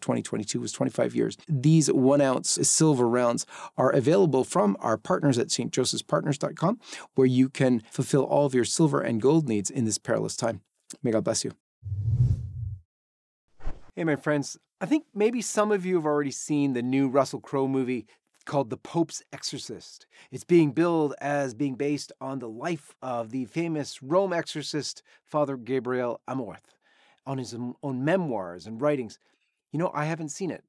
2022 was 25 years. These one ounce silver rounds are available from our partners at stjosephspartners.com, where you can fulfill all of your silver and gold needs in this perilous time. May God bless you. Hey, my friends. I think maybe some of you have already seen the new Russell Crowe movie called The Pope's Exorcist. It's being billed as being based on the life of the famous Rome exorcist, Father Gabriel Amorth, on his own memoirs and writings. You know, I haven't seen it,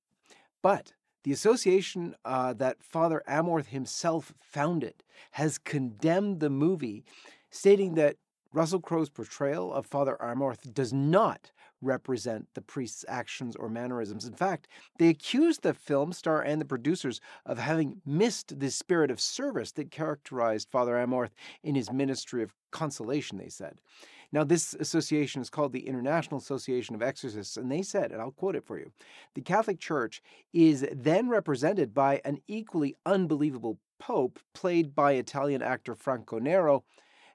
but the association uh, that Father Amorth himself founded has condemned the movie, stating that Russell Crowe's portrayal of Father Amorth does not represent the priest's actions or mannerisms. In fact, they accused the film star and the producers of having missed the spirit of service that characterized Father Amorth in his ministry of consolation, they said. Now, this association is called the International Association of Exorcists, and they said, and I'll quote it for you the Catholic Church is then represented by an equally unbelievable pope, played by Italian actor Franco Nero.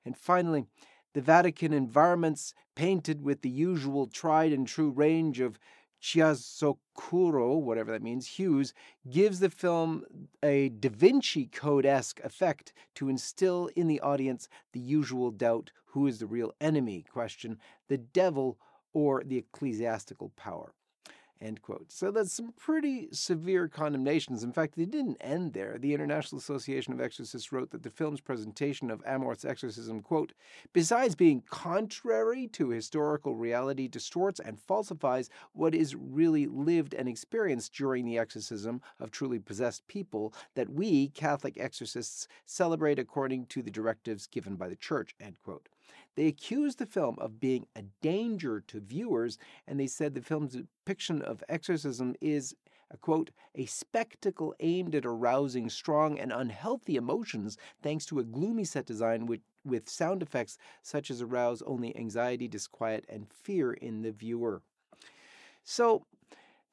And finally, the Vatican environments painted with the usual tried and true range of chiaroscuro, whatever that means, hues, gives the film a Da Vinci Code esque effect to instill in the audience the usual doubt who is the real enemy question, the devil or the ecclesiastical power. End quote. So that's some pretty severe condemnations. In fact, they didn't end there. The International Association of Exorcists wrote that the film's presentation of Amorth's exorcism, quote, besides being contrary to historical reality, distorts and falsifies what is really lived and experienced during the exorcism of truly possessed people that we, Catholic exorcists, celebrate according to the directives given by the Church, end quote. They accused the film of being a danger to viewers, and they said the film's depiction of exorcism is a quote, a spectacle aimed at arousing strong and unhealthy emotions thanks to a gloomy set design with, with sound effects such as arouse only anxiety, disquiet, and fear in the viewer. So,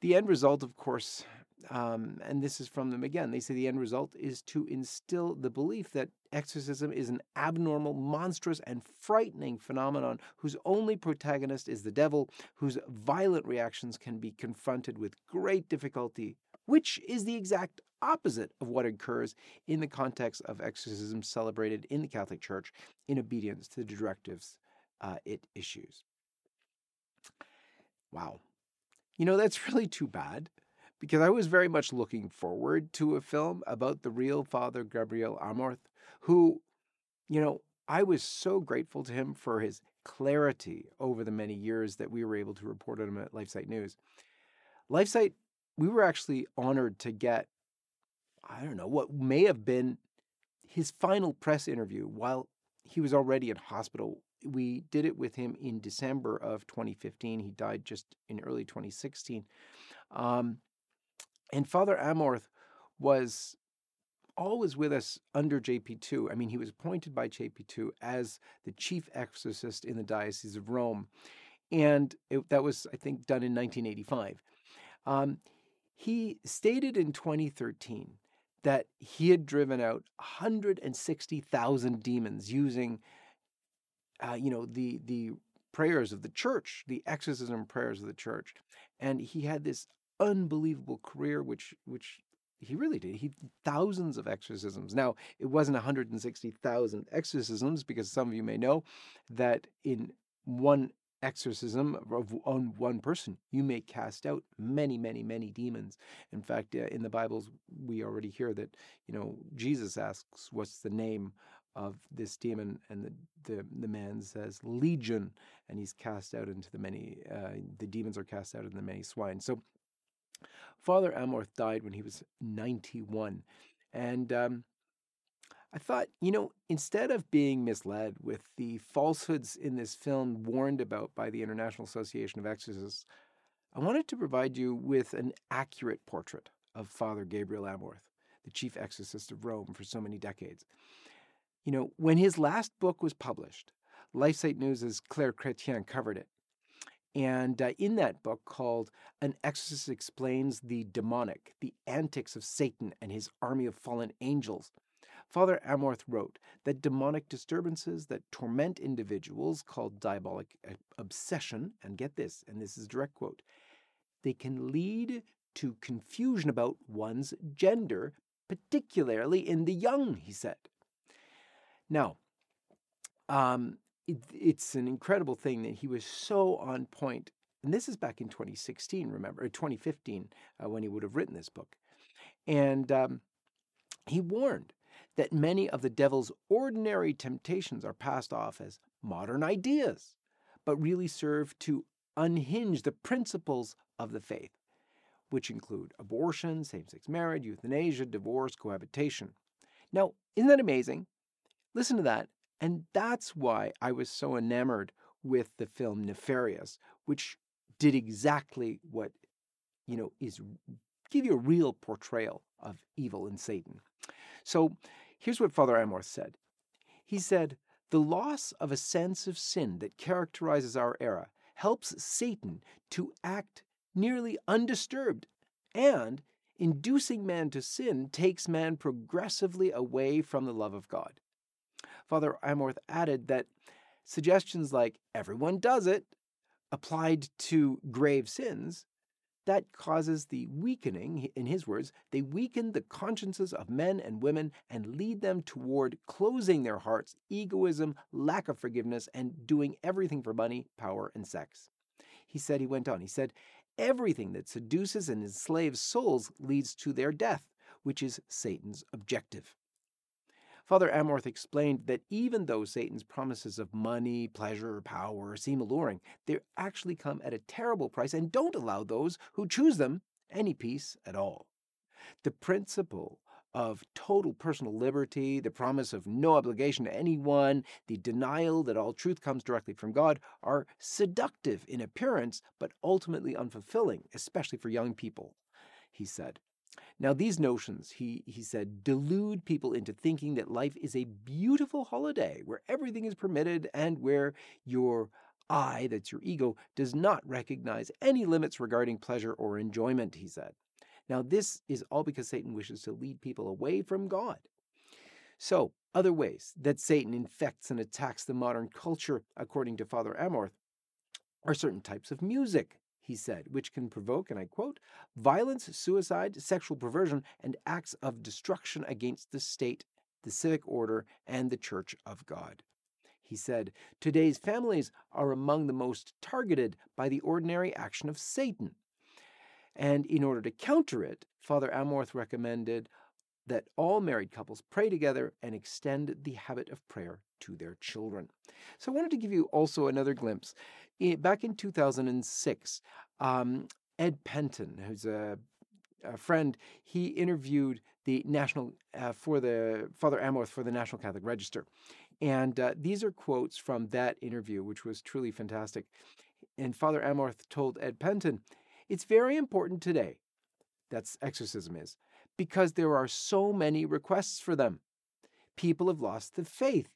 the end result, of course, um, and this is from them again. They say the end result is to instill the belief that exorcism is an abnormal, monstrous, and frightening phenomenon whose only protagonist is the devil, whose violent reactions can be confronted with great difficulty, which is the exact opposite of what occurs in the context of exorcism celebrated in the Catholic Church in obedience to the directives uh, it issues. Wow. You know, that's really too bad because I was very much looking forward to a film about the real Father Gabriel Amorth, who, you know, I was so grateful to him for his clarity over the many years that we were able to report on him at LifeSite News. LifeSite, we were actually honored to get, I don't know, what may have been his final press interview while he was already in hospital. We did it with him in December of 2015. He died just in early 2016. Um, and Father Amorth was always with us under JP2. I mean, he was appointed by JP2 as the chief exorcist in the Diocese of Rome. And it, that was, I think, done in 1985. Um, he stated in 2013 that he had driven out 160,000 demons using, uh, you know, the the prayers of the church, the exorcism prayers of the church, and he had this unbelievable career, which which he really did. He thousands of exorcisms. Now it wasn't 160,000 exorcisms because some of you may know that in one exorcism of on one person, you may cast out many, many, many demons. In fact, uh, in the Bibles, we already hear that you know Jesus asks, "What's the name of this demon?" and the the, the man says, "Legion," and he's cast out into the many. Uh, the demons are cast out in the many swine. So Father Amorth died when he was 91. And um, I thought, you know, instead of being misled with the falsehoods in this film warned about by the International Association of Exorcists, I wanted to provide you with an accurate portrait of Father Gabriel Amorth, the chief exorcist of Rome for so many decades. You know, when his last book was published, LifeSite News' Claire Chrétien covered it. And uh, in that book called An Exorcist Explains the Demonic, the Antics of Satan and His Army of Fallen Angels, Father Amorth wrote that demonic disturbances that torment individuals called diabolic uh, obsession, and get this, and this is direct quote, they can lead to confusion about one's gender, particularly in the young, he said. Now, um, it, it's an incredible thing that he was so on point. And this is back in 2016, remember, or 2015, uh, when he would have written this book. And um, he warned that many of the devil's ordinary temptations are passed off as modern ideas, but really serve to unhinge the principles of the faith, which include abortion, same sex marriage, euthanasia, divorce, cohabitation. Now, isn't that amazing? Listen to that. And that's why I was so enamored with the film Nefarious, which did exactly what, you know, is give you a real portrayal of evil and Satan. So here's what Father Amorth said. He said, The loss of a sense of sin that characterizes our era helps Satan to act nearly undisturbed, and inducing man to sin takes man progressively away from the love of God. Father Amorth added that suggestions like everyone does it applied to grave sins that causes the weakening, in his words, they weaken the consciences of men and women and lead them toward closing their hearts, egoism, lack of forgiveness, and doing everything for money, power, and sex. He said, he went on, he said, everything that seduces and enslaves souls leads to their death, which is Satan's objective. Father Amorth explained that even though Satan's promises of money, pleasure, or power seem alluring, they actually come at a terrible price and don't allow those who choose them any peace at all. The principle of total personal liberty, the promise of no obligation to anyone, the denial that all truth comes directly from God are seductive in appearance, but ultimately unfulfilling, especially for young people, he said. Now, these notions, he, he said, delude people into thinking that life is a beautiful holiday where everything is permitted and where your I, that's your ego, does not recognize any limits regarding pleasure or enjoyment, he said. Now, this is all because Satan wishes to lead people away from God. So, other ways that Satan infects and attacks the modern culture, according to Father Amorth, are certain types of music, he said, which can provoke, and I quote, violence, suicide, sexual perversion, and acts of destruction against the state, the civic order, and the Church of God. He said, Today's families are among the most targeted by the ordinary action of Satan. And in order to counter it, Father Amorth recommended that all married couples pray together and extend the habit of prayer to their children. So I wanted to give you also another glimpse. Back in 2006, um, Ed Pentin, who's a, a, friend, he interviewed the national uh, for the Father Amorth for the National Catholic Register, and uh, these are quotes from that interview, which was truly fantastic. And Father Amorth told Ed Pentin, "It's very important today. That's exorcism is." Because there are so many requests for them. People have lost the faith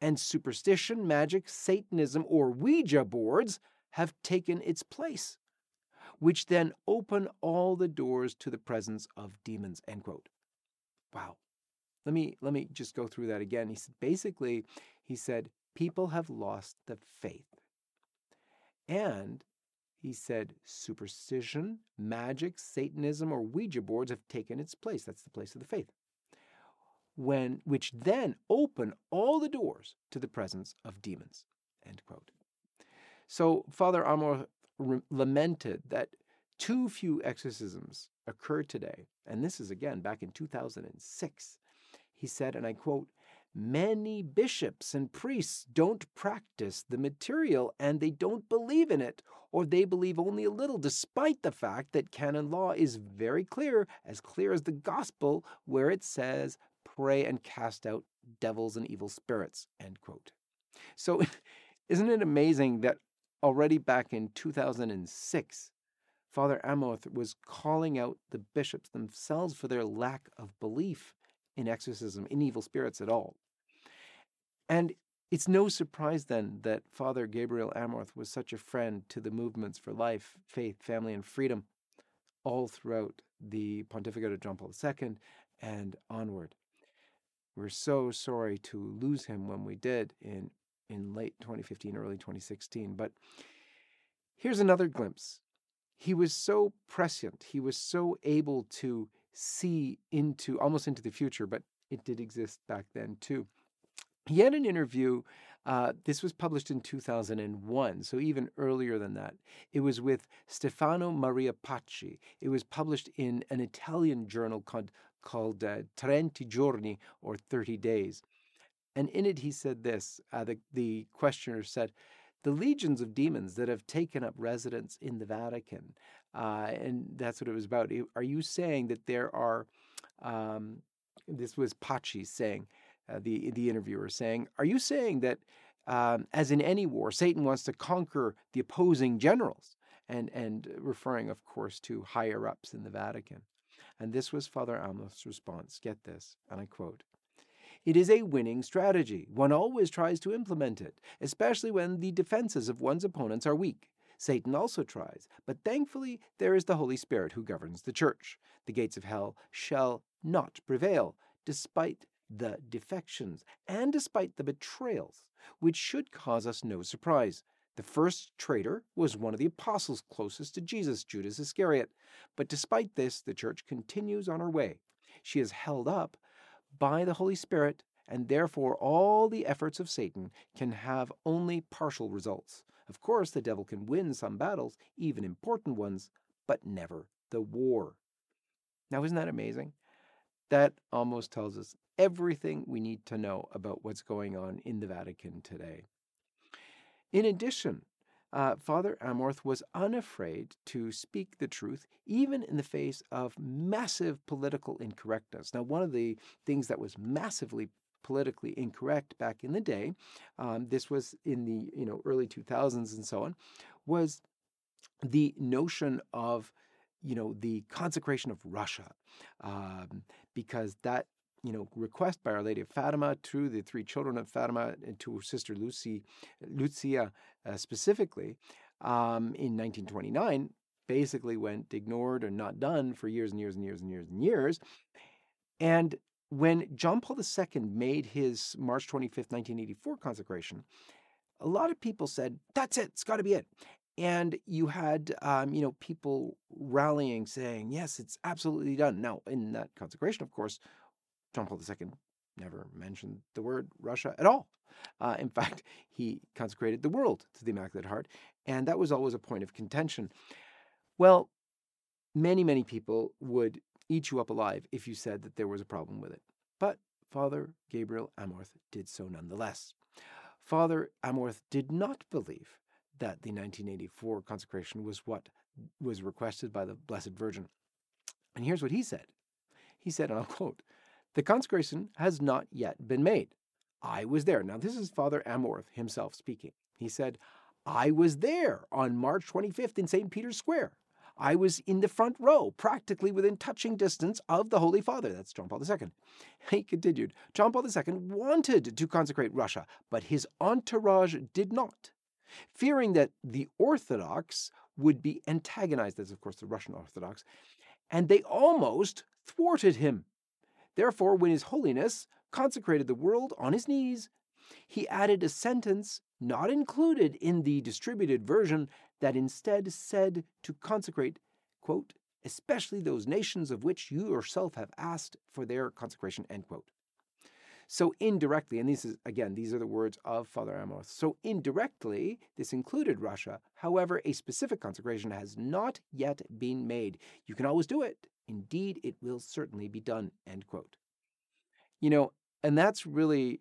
and superstition, magic, Satanism, or Ouija boards have taken its place, which then open all the doors to the presence of demons. End quote. Wow. Let me let me just go through that again. He said basically, he said, people have lost the faith. And he said superstition, magic, Satanism, or Ouija boards have taken its place. That's the place of the faith when which then open all the doors to the presence of demons. End quote. So Father Amor re- lamented that too few exorcisms occur today, and this is again back in 2006. He said, and I quote, Many bishops and priests don't practice the material and they don't believe in it, or they believe only a little, despite the fact that canon law is very clear, as clear as the gospel, where it says pray and cast out devils and evil spirits, end quote. So, isn't it amazing that already back in 2006, Father Amorth was calling out the bishops themselves for their lack of belief in exorcism, in evil spirits at all. And it's no surprise then that Father Gabriel Amorth was such a friend to the movements for life, faith, family, and freedom all throughout the pontificate of John Paul II and onward. We're so sorry to lose him when we did in, in late 2015, early 2016. But here's another glimpse. He was so prescient, he was so able to see into almost into the future, but it did exist back then too. He had an interview. Uh, this was published in 2001, so even earlier than that. It was with Stefano Maria Paci. It was published in an Italian journal called, called uh, Trenta Giorni, or 30 Days. And in it, he said this uh, the, the questioner said, the legions of demons that have taken up residence in the Vatican, uh, and that's what it was about. Are you saying that there are, um, this was Paci saying, uh, the the interviewer saying, "Are you saying that, um, as in any war, Satan wants to conquer the opposing generals?" And and referring, of course, to higher ups in the Vatican. And this was Father Amorth's response. Get this, and I quote. It is a winning strategy. One always tries to implement it, especially when the defenses of one's opponents are weak. Satan also tries, but thankfully there is the Holy Spirit who governs the church. The gates of hell shall not prevail, despite the defections, and despite the betrayals, which should cause us no surprise. The first traitor was one of the apostles closest to Jesus, Judas Iscariot. But despite this, the church continues on her way. She is held up by the Holy Spirit, and therefore all the efforts of Satan can have only partial results. Of course, the devil can win some battles, even important ones, but never the war. Now, isn't that amazing? That almost tells us everything we need to know about what's going on in the Vatican today. In addition, uh, Father Amorth was unafraid to speak the truth, even in the face of massive political incorrectness. Now, one of the things that was massively politically incorrect back in the day, um, this was in the you know early 2000s and so on, was the notion of you know the consecration of Russia, um, because that you know, request by Our Lady of Fatima to the three children of Fatima and to Sister Lucy, Lucia uh, specifically, um, in 1929, basically went ignored or not done for years and years and years and years and years. And when John Paul II made his March 25th, 1984 consecration, a lot of people said, that's it, it's got to be it. And you had, um, you know, people rallying, saying, yes, it's absolutely done. Now, in that consecration, of course, John Paul II never mentioned the word Russia at all. Uh, in fact, he consecrated the world to the Immaculate Heart, and that was always a point of contention. Well, many, many people would eat you up alive if you said that there was a problem with it. But Father Gabriel Amorth did so nonetheless. Father Amorth did not believe that the 1984 consecration was what was requested by the Blessed Virgin. And here's what he said. He said, and I'll quote, the consecration has not yet been made. I was there. Now, this is Father Amorth himself speaking. He said, I was there on March 25th in St. Peter's Square. I was in the front row, practically within touching distance of the Holy Father. That's John Paul II. He continued John Paul II wanted to consecrate Russia, but his entourage did not. Fearing that the Orthodox would be antagonized, as of course the Russian Orthodox, and they almost thwarted him. Therefore, when His Holiness consecrated the world on his knees, he added a sentence not included in the distributed version that instead said to consecrate, quote, especially those nations of which you yourself have asked for their consecration, end quote. So indirectly, and this is again, these are the words of Father Amorth. So indirectly, this included Russia. However, a specific consecration has not yet been made. You can always do it. Indeed, it will certainly be done. End quote. You know, and that's really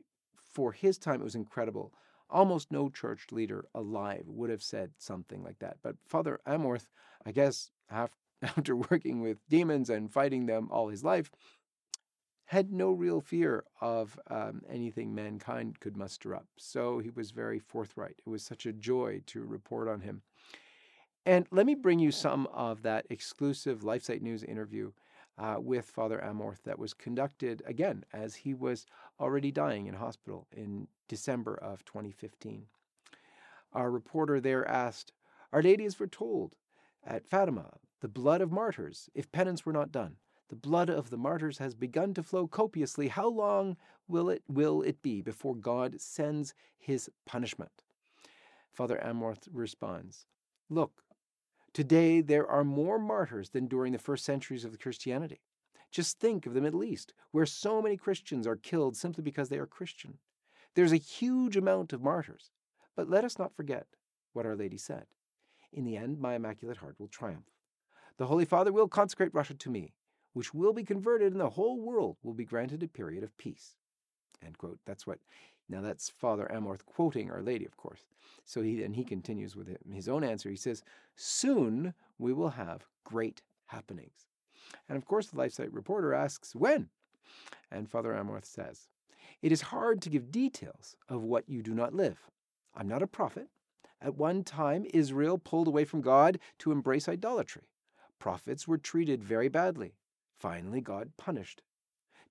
for his time, it was incredible. Almost no church leader alive would have said something like that. But Father Amorth, I guess, after working with demons and fighting them all his life, had no real fear of um, anything mankind could muster up. So he was very forthright. It was such a joy to report on him. And let me bring you some of that exclusive LifeSite News interview uh, with Father Amorth that was conducted again as he was already dying in hospital in December of 2015. Our reporter there asked, Our Lady is foretold at Fatima, the blood of martyrs, if penance were not done. The blood of the martyrs has begun to flow copiously. How long will it will it be before God sends his punishment? Father Amorth responds, Look, today there are more martyrs than during the first centuries of Christianity. Just think of the Middle East, where so many Christians are killed simply because they are Christian. There's a huge amount of martyrs. But let us not forget what Our Lady said. In the end, my Immaculate Heart will triumph. The Holy Father will consecrate Russia to me, which will be converted, and the whole world will be granted a period of peace. End quote. That's what. Now that's Father Amorth quoting Our Lady, of course. So he and he continues with his own answer. He says, "Soon we will have great happenings." And of course, the LifeSite reporter asks, "When?" And Father Amorth says, "It is hard to give details of what you do not live. I'm not a prophet. At one time, Israel pulled away from God to embrace idolatry. Prophets were treated very badly. Finally, God punished.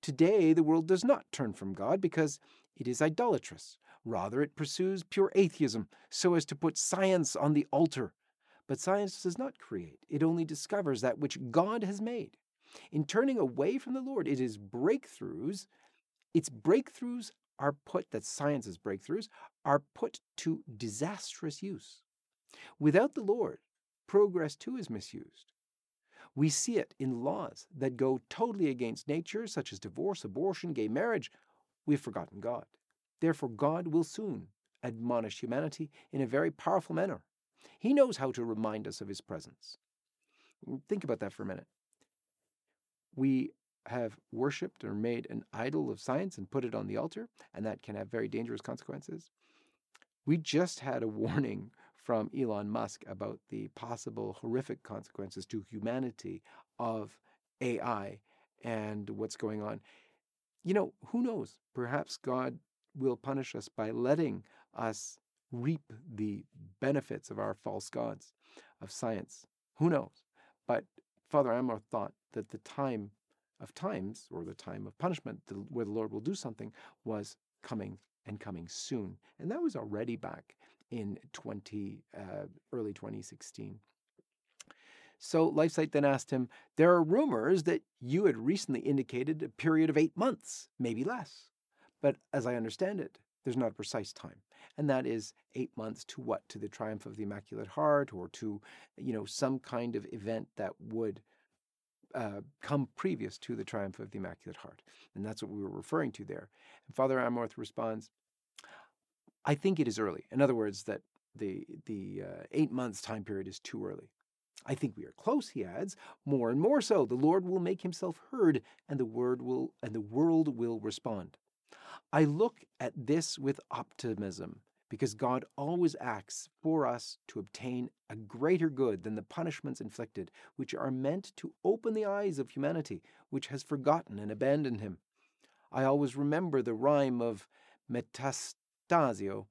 Today, the world does not turn from God because it is idolatrous. Rather, it pursues pure atheism so as to put science on the altar. But science does not create, it only discovers that which God has made. In turning away from the Lord, it is breakthroughs. Its breakthroughs are put, that science's breakthroughs, are put to disastrous use. Without the Lord, progress too is misused. We see it in laws that go totally against nature, such as divorce, abortion, gay marriage. We've forgotten God. Therefore, God will soon admonish humanity in a very powerful manner. He knows how to remind us of His presence. Mm, think about that for a minute. We have worshipped or made an idol of science and put it on the altar, and that can have very dangerous consequences. We just had a warning from Elon Musk about the possible horrific consequences to humanity of AI and what's going on. You know, who knows? Perhaps God will punish us by letting us reap the benefits of our false gods of science. Who knows? But Father Amorth thought that the time of times, or the time of punishment, the, where the Lord will do something, was coming and coming soon. And that was already back in 20, uh, early 2016. So LifeSite then asked him, There are rumors that you had recently indicated a period of eight months, maybe less. But as I understand it, there's not a precise time. And that is eight months to what? To the triumph of the Immaculate Heart or to, you know, some kind of event that would uh, come previous to the triumph of the Immaculate Heart. And that's what we were referring to there. And Father Amorth responds, I think it is early. In other words, that the, the uh, eight months time period is too early. I think we are close, he adds, more and more so. The Lord will make himself heard and the word will and the world will respond. I look at this with optimism because God always acts for us to obtain a greater good than the punishments inflicted, which are meant to open the eyes of humanity, which has forgotten and abandoned him. I always remember the rhyme of Metastasio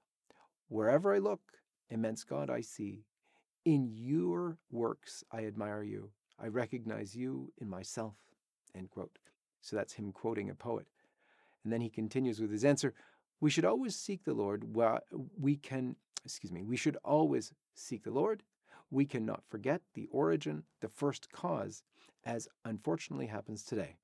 Wherever I look, immense God I see. In your works I admire you. I recognize you in myself. End quote. So that's him quoting a poet. And then he continues with his answer we should always seek the Lord. We can, excuse me, we should always seek the Lord. We cannot forget the origin, the first cause, as unfortunately happens today.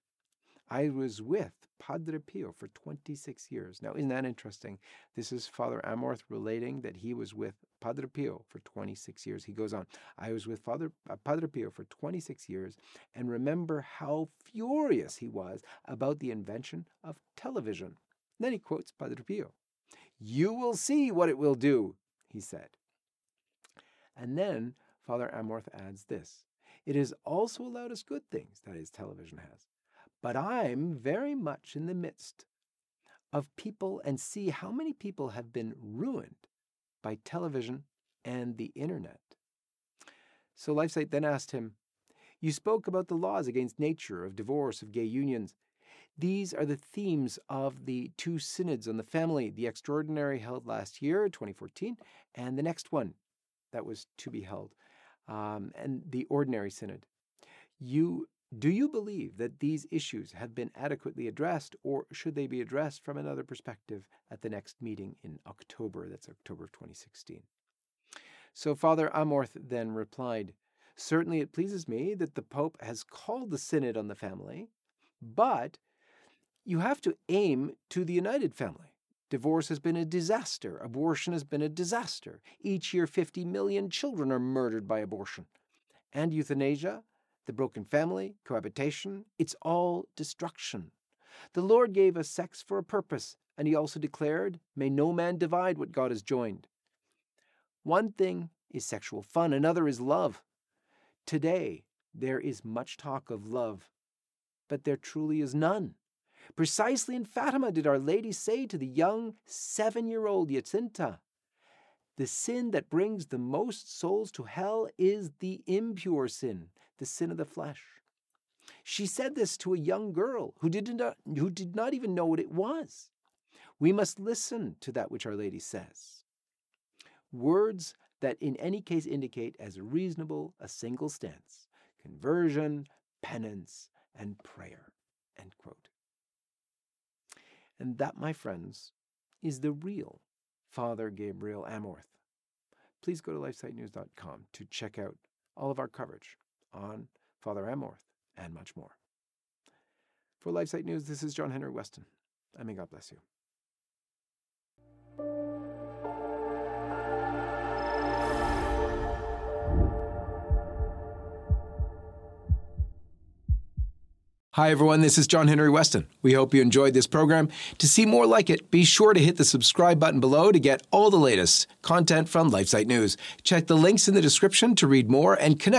I was with Padre Pio for 26 years. Now, isn't that interesting? This is Father Amorth relating that he was with Padre Pio for 26 years. He goes on, I was with Father uh, Padre Pio for 26 years and remember how furious he was about the invention of television. Then he quotes Padre Pio. You will see what it will do, he said. And then Father Amorth adds this It has also allowed us good things, that is, television has. But I'm very much in the midst of people and see how many people have been ruined by television and the internet. So LifeSite then asked him, You spoke about the laws against nature, of divorce, of gay unions. These are the themes of the two synods on the family, the extraordinary held last year, 2014, and the next one that was to be held um, and the Ordinary Synod. You do you believe that these issues have been adequately addressed, or should they be addressed from another perspective at the next meeting in October? That's October of 2016. So Father Amorth then replied, Certainly it pleases me that the Pope has called the Synod on the family, but you have to aim to the united family. Divorce has been a disaster. Abortion has been a disaster. Each year, 50 million children are murdered by abortion. And euthanasia, the broken family, cohabitation, it's all destruction. The Lord gave us sex for a purpose, and He also declared, May no man divide what God has joined. One thing is sexual fun, another is love. Today, there is much talk of love, but there truly is none. Precisely in Fatima did Our Lady say to the young seven year old Jacinta, The sin that brings the most souls to hell is the impure sin, the sin of the flesh. She said this to a young girl who did not, who did not even know what it was. We must listen to that which Our Lady says. Words that in any case indicate as reasonable a single stance conversion, penance, and prayer. And that, my friends, is the real Father Gabriel Amorth. Please go to lifesitenews.com to check out all of our coverage on Father Amorth and much more. For LifeSite News, this is John-Henry Westen, I may God bless you. Hi, everyone. This is John-Henry Westen. We hope you enjoyed this program. To see more like it, be sure to hit the subscribe button below to get all the latest content from LifeSite News. Check the links in the description to read more and connect.